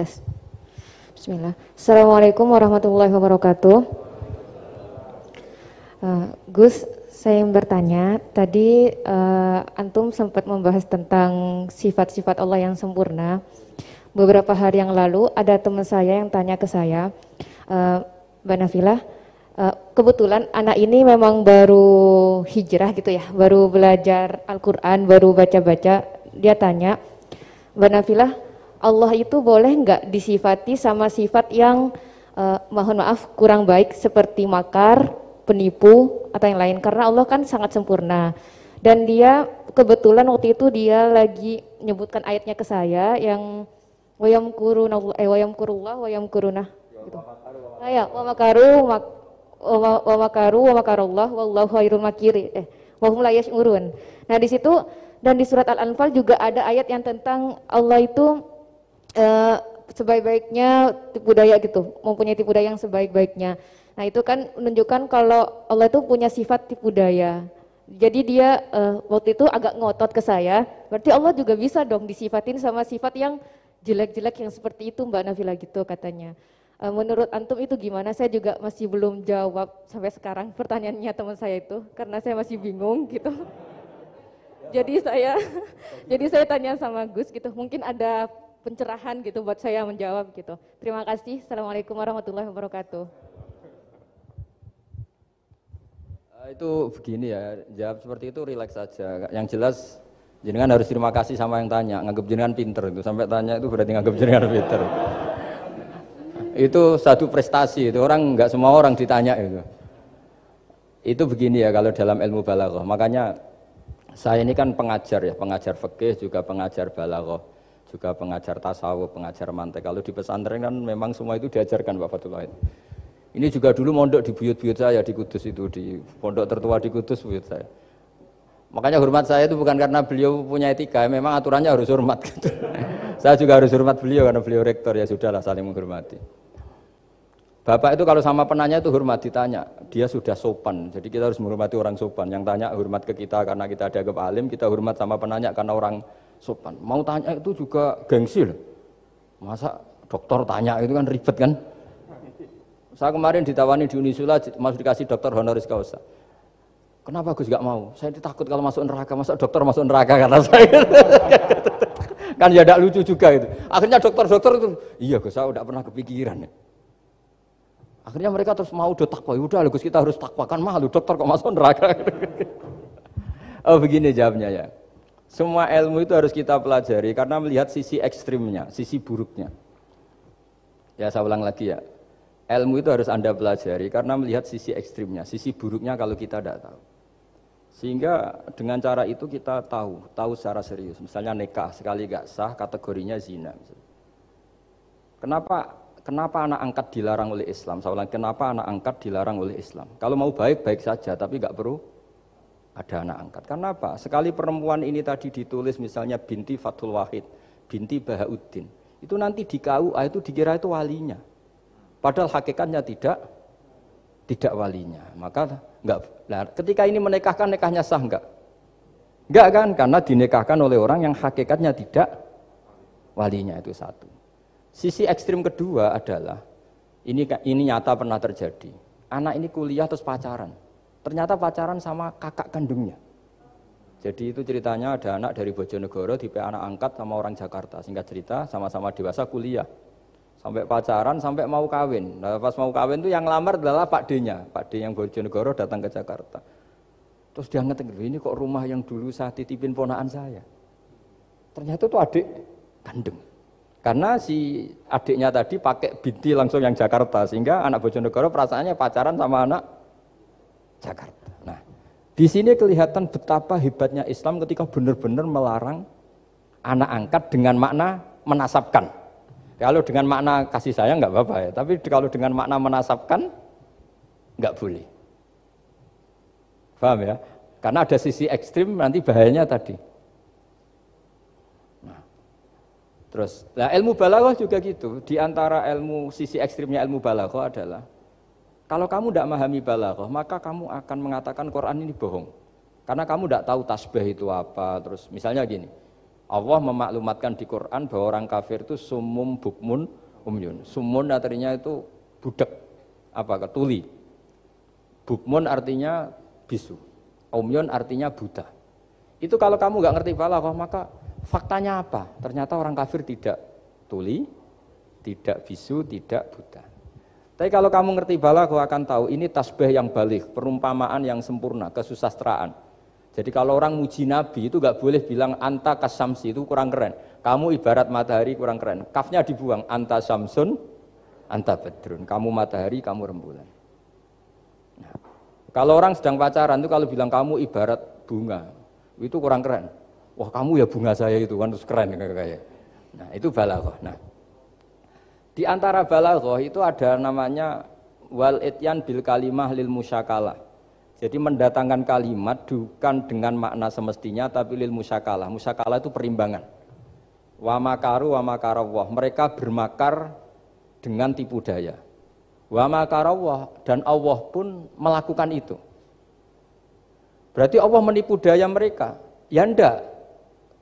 tes. Bismillah. Assalamualaikum warahmatullahi wabarakatuh. Uh, Gus, saya yang bertanya, tadi uh, antum sempat membahas tentang sifat-sifat Allah yang sempurna. Beberapa hari yang lalu ada teman saya yang tanya ke saya, uh, Mbak Nafilah, uh, kebetulan anak ini memang baru hijrah gitu ya, baru belajar Al-Quran, baru baca-baca. Dia tanya, Mbak Nafilah, Allah itu boleh nggak disifati sama sifat yang uh, mohon maaf kurang baik seperti makar, penipu atau yang lain karena Allah kan sangat sempurna. Dan dia kebetulan waktu itu dia lagi menyebutkan ayatnya ke saya yang wayam kuruna eh wayam kurullah wayam kuruna gitu. Saya wa makaru wa makaru wa makarullah wallahu khairul makiri eh wa hum la yash'urun. Nah, di situ dan di surat Al-Anfal juga ada ayat yang tentang Allah itu uh, sebaik-baiknya tipu daya gitu, mempunyai tipu daya yang sebaik-baiknya. Nah itu kan menunjukkan kalau Allah itu punya sifat tipu daya. Jadi dia uh, waktu itu agak ngotot ke saya, berarti Allah juga bisa dong disifatin sama sifat yang jelek-jelek yang seperti itu Mbak Nafila gitu katanya. Uh, menurut Antum itu gimana? Saya juga masih belum jawab sampai sekarang pertanyaannya teman saya itu, karena saya masih bingung gitu. jadi saya jadi saya tanya sama Gus gitu, mungkin ada pencerahan gitu buat saya menjawab gitu. Terima kasih. Assalamualaikum warahmatullahi wabarakatuh. Uh, itu begini ya, jawab seperti itu rileks saja. Yang jelas jenengan harus terima kasih sama yang tanya, nganggap jenengan pinter itu. Sampai tanya itu berarti nganggap jenengan pinter. itu satu prestasi itu orang nggak semua orang ditanya itu. Itu begini ya kalau dalam ilmu balaghah. Makanya saya ini kan pengajar ya, pengajar fikih juga pengajar balaghah juga pengajar tasawuf, pengajar mantek. Kalau di pesantren kan memang semua itu diajarkan Pak Fatullah. Ini juga dulu mondok di buyut-buyut saya di Kudus itu, di pondok tertua di Kudus buyut saya. Makanya hormat saya itu bukan karena beliau punya etika, memang aturannya harus hormat. Gitu. saya juga harus hormat beliau karena beliau rektor ya sudahlah saling menghormati. Bapak itu kalau sama penanya itu hormat ditanya, dia sudah sopan. Jadi kita harus menghormati orang sopan. Yang tanya hormat ke kita karena kita ada alim, kita hormat sama penanya karena orang sopan. Mau tanya itu juga gengsi loh. Masa dokter tanya itu kan ribet kan? Saya kemarin ditawani di Unisula masuk dikasih dokter honoris causa. Kenapa Gus gak mau? Saya takut kalau masuk neraka, masa dokter masuk neraka karena saya. kan ya tidak lucu juga itu. Akhirnya dokter-dokter itu, iya Gus saya udah pernah kepikiran ya. Akhirnya mereka terus mau do takwa, ya udah Gus kita harus takwa kan malu dokter kok masuk neraka. oh begini jawabnya ya. Semua ilmu itu harus kita pelajari karena melihat sisi ekstrimnya, sisi buruknya. Ya saya ulang lagi ya. Ilmu itu harus Anda pelajari karena melihat sisi ekstrimnya, sisi buruknya kalau kita tidak tahu. Sehingga dengan cara itu kita tahu, tahu secara serius. Misalnya nikah sekali gak sah kategorinya zina. Kenapa kenapa anak angkat dilarang oleh Islam? Saya kenapa anak angkat dilarang oleh Islam? Kalau mau baik baik saja, tapi gak perlu ada anak angkat. Karena apa? Sekali perempuan ini tadi ditulis misalnya binti Fatul Wahid, binti Bahauddin, itu nanti di KUA itu dikira itu walinya. Padahal hakikatnya tidak tidak walinya. Maka enggak nah, ketika ini menikahkan nikahnya sah enggak? Enggak kan? Karena dinikahkan oleh orang yang hakikatnya tidak walinya itu satu. Sisi ekstrim kedua adalah ini ini nyata pernah terjadi. Anak ini kuliah terus pacaran. Ternyata pacaran sama kakak kandungnya. Jadi itu ceritanya ada anak dari Bojonegoro di anak angkat sama orang Jakarta. Singkat cerita sama-sama dewasa kuliah. Sampai pacaran sampai mau kawin. Nah, pas mau kawin itu yang lamar adalah Pak D-nya. Pak D yang Bojonegoro datang ke Jakarta. Terus dia ngetik, ini kok rumah yang dulu saya titipin ponaan saya. Ternyata itu adik kandung. Karena si adiknya tadi pakai binti langsung yang Jakarta. Sehingga anak Bojonegoro perasaannya pacaran sama anak Jakarta. Nah, di sini kelihatan betapa hebatnya Islam ketika benar-benar melarang anak angkat dengan makna menasabkan. Kalau dengan makna kasih sayang nggak apa-apa ya, tapi kalau dengan makna menasabkan nggak boleh. Paham ya? Karena ada sisi ekstrim nanti bahayanya tadi. Nah, terus, nah ilmu balaghah juga gitu. Di antara ilmu sisi ekstrimnya ilmu balaghah adalah kalau kamu tidak memahami balaghah, maka kamu akan mengatakan Quran ini bohong. Karena kamu tidak tahu tasbih itu apa. Terus misalnya gini, Allah memaklumatkan di Quran bahwa orang kafir itu sumum bukmun umyun. Sumun artinya itu budak, apa ketuli. Bukmun artinya bisu. Umyun artinya buta. Itu kalau kamu nggak ngerti balaghah maka faktanya apa? Ternyata orang kafir tidak tuli, tidak bisu, tidak buta. Tapi kalau kamu ngerti balaghah akan tahu ini tasbih yang balik, perumpamaan yang sempurna, kesusastraan. Jadi kalau orang muji Nabi itu nggak boleh bilang anta kasamsi itu kurang keren. Kamu ibarat matahari kurang keren. Kafnya dibuang anta samsun, anta bedrun. Kamu matahari, kamu rembulan. Nah, kalau orang sedang pacaran itu kalau bilang kamu ibarat bunga, itu kurang keren. Wah kamu ya bunga saya itu kan terus keren kayak. Nah itu balaghah. Nah di antara balaghah itu ada namanya wal ityan bil kalimah lil musyakalah. Jadi mendatangkan kalimat bukan dengan makna semestinya tapi lil musyakalah. Musyakalah itu perimbangan. Wa makaru wa makarawah. Mereka bermakar dengan tipu daya. Wa makarawah dan Allah pun melakukan itu. Berarti Allah menipu daya mereka. Ya enggak.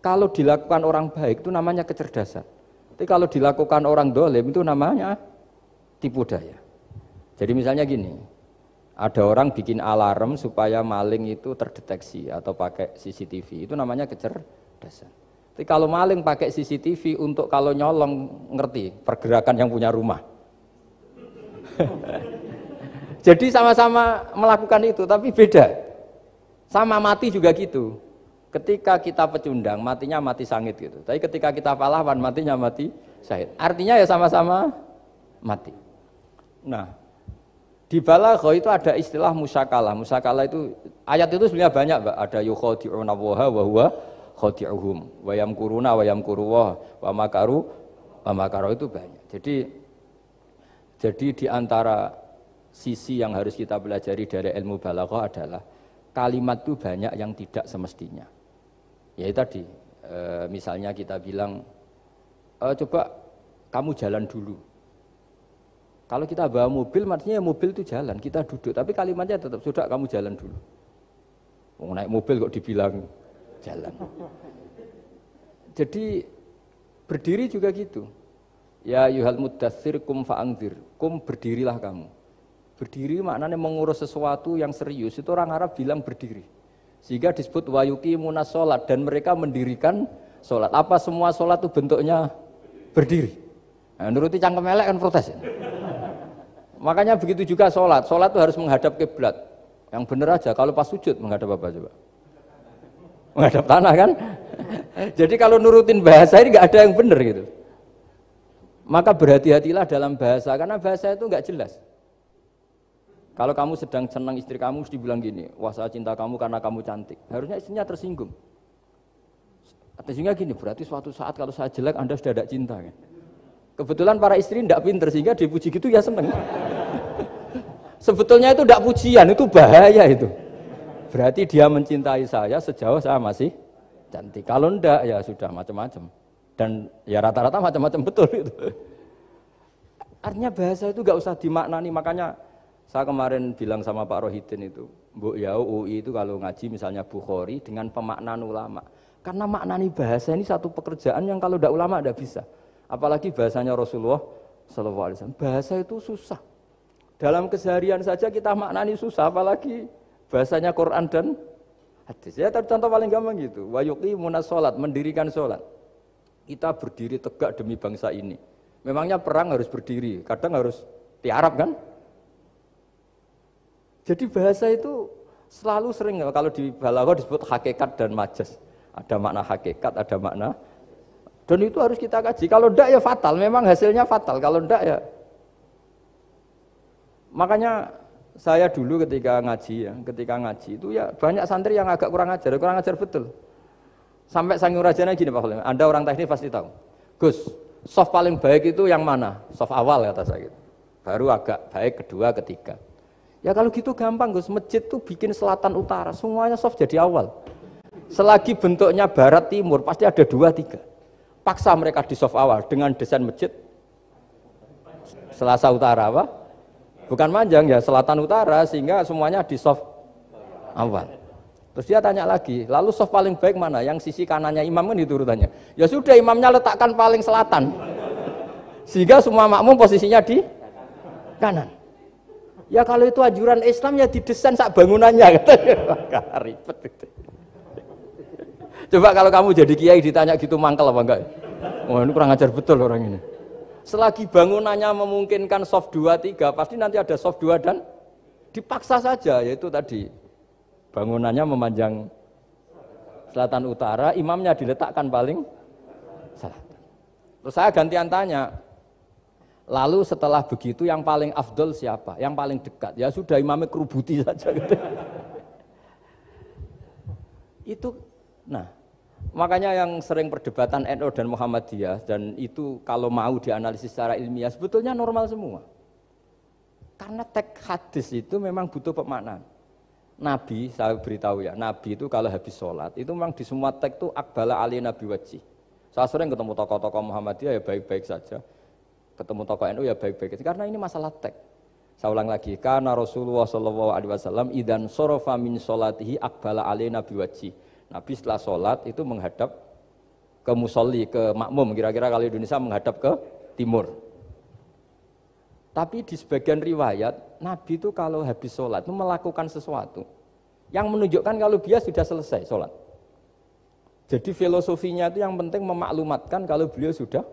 Kalau dilakukan orang baik itu namanya kecerdasan. Tapi kalau dilakukan orang dolim itu namanya tipu daya. Jadi misalnya gini, ada orang bikin alarm supaya maling itu terdeteksi atau pakai CCTV, itu namanya kecerdasan. Tapi kalau maling pakai CCTV untuk kalau nyolong ngerti pergerakan yang punya rumah. Jadi sama-sama melakukan itu, tapi beda. Sama mati juga gitu. Ketika kita pecundang, matinya mati sangit gitu. Tapi ketika kita pahlawan, matinya mati syahid. Artinya ya sama-sama mati. Nah, di balagho itu ada istilah musakalah. Musakalah itu ayat itu sebenarnya banyak, Mbak. Ada yukhadi'una wa huwa khadi'uhum. Wa yamkuruna wa yamkuruwah wa makaru wa makaru itu banyak. Jadi jadi di antara sisi yang harus kita pelajari dari ilmu balagho adalah kalimat itu banyak yang tidak semestinya. Ya tadi, e, misalnya kita bilang, e, coba kamu jalan dulu. Kalau kita bawa mobil, maksudnya mobil itu jalan, kita duduk. Tapi kalimatnya tetap, sudah kamu jalan dulu. Mau naik mobil kok dibilang jalan. Jadi berdiri juga gitu. Ya yuhal mudathir kum fa'angdir. Kum berdirilah kamu. Berdiri maknanya mengurus sesuatu yang serius. Itu orang Arab bilang berdiri. Sehingga disebut wayuki munas sholat dan mereka mendirikan sholat. Apa semua sholat itu bentuknya berdiri? Nah, nuruti cangkem elek kan protes. Ya? Makanya begitu juga sholat. Sholat itu harus menghadap kiblat. Yang benar aja. Kalau pas sujud menghadap apa coba? Menghadap tanah kan? Jadi kalau nurutin bahasa ini nggak ada yang benar gitu. Maka berhati-hatilah dalam bahasa karena bahasa itu nggak jelas. Kalau kamu sedang senang istri kamu, mesti bilang gini, wah saya cinta kamu karena kamu cantik. Harusnya istrinya tersinggung. Tersinggung gini, berarti suatu saat kalau saya jelek Anda sudah tidak cinta. Kan? Kebetulan para istri tidak pinter sehingga dipuji gitu ya seneng. Sebetulnya itu tidak pujian, itu bahaya itu. Berarti dia mencintai saya sejauh saya masih cantik. Kalau enggak ya sudah macam-macam. Dan ya rata-rata macam-macam betul itu. Artinya bahasa itu gak usah dimaknani, makanya saya kemarin bilang sama Pak Rohidin itu, Bu Yau UI itu kalau ngaji misalnya Bukhari dengan pemaknaan ulama. Karena maknani bahasa ini satu pekerjaan yang kalau tidak ulama tidak bisa. Apalagi bahasanya Rasulullah Sallallahu Alaihi Wasallam. Bahasa itu susah. Dalam keseharian saja kita maknani susah, apalagi bahasanya Quran dan hadis. Ya contoh paling gampang gitu. Wayuki munas sholat, mendirikan sholat. Kita berdiri tegak demi bangsa ini. Memangnya perang harus berdiri, kadang harus tiarap kan? Jadi bahasa itu selalu sering kalau di balaghah disebut hakikat dan majas. Ada makna hakikat, ada makna dan itu harus kita kaji. Kalau tidak ya fatal, memang hasilnya fatal. Kalau tidak ya Makanya saya dulu ketika ngaji ya, ketika ngaji itu ya banyak santri yang agak kurang ajar, kurang ajar betul. Sampai sangyur rajanya gini Pak Khalil, Anda orang teknik pasti tahu. Gus, soft paling baik itu yang mana? Soft awal kata saya gitu. Baru agak baik kedua, ketiga. Ya kalau gitu gampang Gus, masjid tuh bikin selatan utara, semuanya soft jadi awal. Selagi bentuknya barat timur pasti ada dua tiga. Paksa mereka di soft awal dengan desain masjid selasa utara apa? Bukan manjang ya, selatan utara sehingga semuanya di soft awal. Terus dia tanya lagi, lalu soft paling baik mana? Yang sisi kanannya imam kan itu urutannya. Ya sudah imamnya letakkan paling selatan. Sehingga semua makmum posisinya di kanan. Ya kalau itu anjuran Islam ya didesain sak bangunannya katanya. Ribet itu. Coba kalau kamu jadi kiai ditanya gitu mangkel apa enggak? Wah ini kurang ajar betul orang ini. Selagi bangunannya memungkinkan soft 2 3 pasti nanti ada soft 2 dan dipaksa saja yaitu tadi Bangunannya memanjang selatan utara, imamnya diletakkan paling selatan. Terus saya gantian tanya, lalu setelah begitu yang paling afdol siapa? Yang paling dekat? Ya sudah imamnya kerubuti saja gitu. itu, nah makanya yang sering perdebatan NU dan Muhammadiyah dan itu kalau mau dianalisis secara ilmiah sebetulnya normal semua. Karena teks hadis itu memang butuh pemaknaan. Nabi, saya beritahu ya, Nabi itu kalau habis sholat, itu memang di semua teks itu akbala ali Nabi wajib. Saya sering ketemu tokoh-tokoh Muhammadiyah ya baik-baik saja. Ketemu tokoh NU ya baik-baik saja. Karena ini masalah teks. Saya ulang lagi, karena Rasulullah Shallallahu Alaihi Wasallam idan sorofa min sholatihi akbala ali Nabi wajib. Nabi setelah sholat itu menghadap ke musolli, ke makmum. Kira-kira kalau Indonesia menghadap ke timur. Tapi di sebagian riwayat, Nabi itu kalau habis sholat itu melakukan sesuatu yang menunjukkan kalau dia sudah selesai sholat. Jadi filosofinya itu yang penting memaklumatkan kalau beliau sudah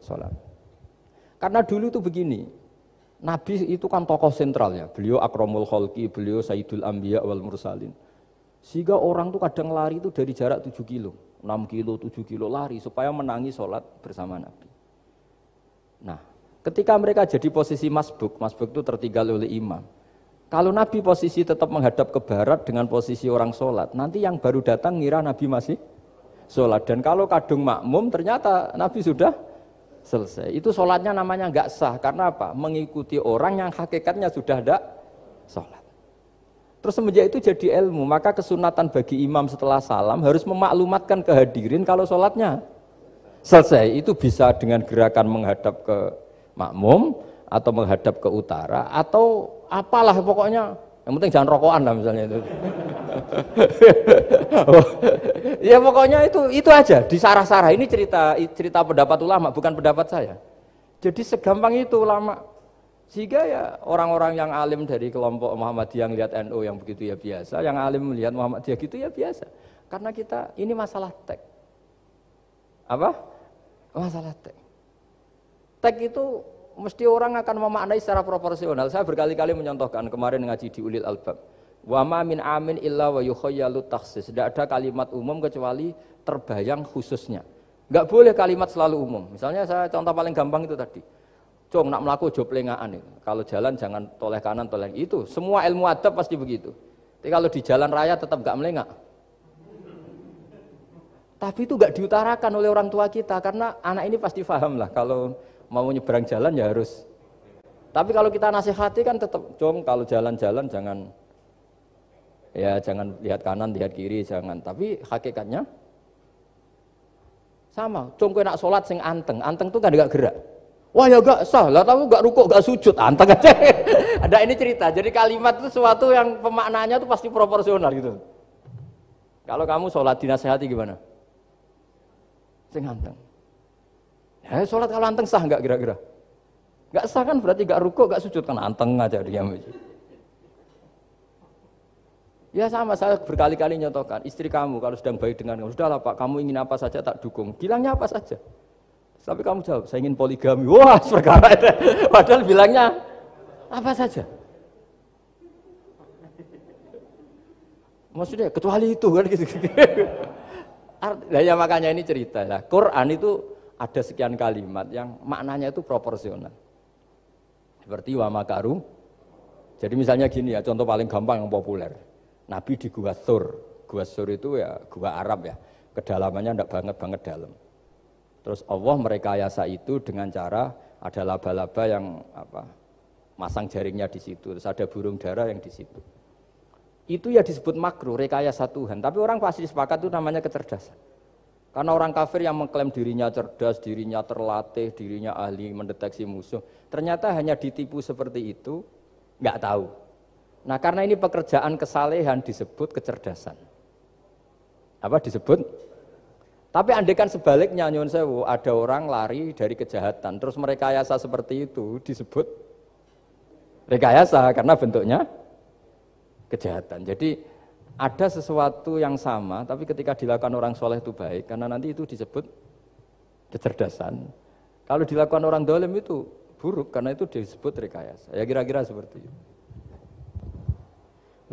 sholat. Karena dulu itu begini, Nabi itu kan tokoh sentralnya, beliau akromul kholki, beliau sayyidul ambiya wal mursalin. Sehingga orang tuh kadang lari itu dari jarak 7 kilo, 6 kilo, 7 kilo lari supaya menangi sholat bersama Nabi. Nah, Ketika mereka jadi posisi masbuk, masbuk itu tertinggal oleh imam. Kalau Nabi posisi tetap menghadap ke barat dengan posisi orang sholat, nanti yang baru datang ngira Nabi masih sholat. Dan kalau kadung makmum, ternyata Nabi sudah selesai. Itu sholatnya namanya nggak sah. Karena apa? Mengikuti orang yang hakikatnya sudah ada sholat. Terus semenjak itu jadi ilmu, maka kesunatan bagi imam setelah salam harus memaklumatkan kehadirin kalau sholatnya selesai. Itu bisa dengan gerakan menghadap ke makmum atau menghadap ke utara atau apalah pokoknya yang penting jangan rokokan lah misalnya itu. ya pokoknya itu itu aja disarah-sarah. Ini cerita cerita pendapat ulama bukan pendapat saya. Jadi segampang itu ulama. Sehingga ya orang-orang yang alim dari kelompok Muhammadiyah yang lihat NU yang begitu ya biasa, yang alim melihat Muhammadiyah gitu ya biasa. Karena kita ini masalah tek. Apa? Masalah tek. Tek itu mesti orang akan memaknai secara proporsional. Saya berkali-kali menyontohkan kemarin ngaji di Ulil Albab. Wa ma min amin illa wa yukhayyalu taksis. Tidak ada kalimat umum kecuali terbayang khususnya. Enggak boleh kalimat selalu umum. Misalnya saya contoh paling gampang itu tadi. Cong nak melaku job lengaan itu. Kalau jalan jangan toleh kanan toleh itu. Semua ilmu adab pasti begitu. Tapi kalau di jalan raya tetap enggak melengak. Tapi itu enggak diutarakan oleh orang tua kita karena anak ini pasti paham lah kalau mau nyebrang jalan ya harus. Tapi kalau kita nasihati kan tetap, com kalau jalan-jalan jangan ya jangan lihat kanan, lihat kiri, jangan. Tapi hakikatnya sama. Com nak sholat sing anteng, anteng tuh kan gak gerak. Wah ya gak sah, lah tahu gak rukuk, gak sujud, anteng aja. Ada ini cerita. Jadi kalimat itu sesuatu yang pemaknanya tuh pasti proporsional gitu. Kalau kamu sholat dinasehati gimana? Sing anteng. Ya, sholat kalau anteng sah nggak kira-kira? Nggak sah kan berarti nggak ruko, nggak sujud. Kan anteng aja aja. Ya sama. Saya berkali-kali nyontohkan istri kamu kalau sedang baik dengan kamu sudahlah pak kamu ingin apa saja tak dukung. Bilangnya apa saja. Tapi kamu jawab saya ingin poligami. Wah perkara itu. Padahal bilangnya apa saja. Maksudnya kecuali itu kan gitu nah, ya makanya ini cerita lah. Quran itu ada sekian kalimat yang maknanya itu proporsional. Seperti wa makaru. Jadi misalnya gini ya, contoh paling gampang yang populer. Nabi di Gua Sur. Gua Sur itu ya gua Arab ya. Kedalamannya tidak banget-banget dalam. Terus Allah merekayasa itu dengan cara ada laba-laba yang apa masang jaringnya di situ, terus ada burung dara yang di situ. Itu ya disebut makruh, rekayasa Tuhan. Tapi orang pasti sepakat itu namanya kecerdasan. Karena orang kafir yang mengklaim dirinya cerdas, dirinya terlatih, dirinya ahli mendeteksi musuh, ternyata hanya ditipu seperti itu, nggak tahu. Nah karena ini pekerjaan kesalehan disebut kecerdasan. apa disebut tapi andekan sebaliknya nyun ada orang lari dari kejahatan terus merekayasa seperti itu disebut rekayasa karena bentuknya kejahatan. Jadi ada sesuatu yang sama tapi ketika dilakukan orang soleh itu baik karena nanti itu disebut kecerdasan. Kalau dilakukan orang dolim itu buruk karena itu disebut rekayasa. Ya kira-kira seperti itu.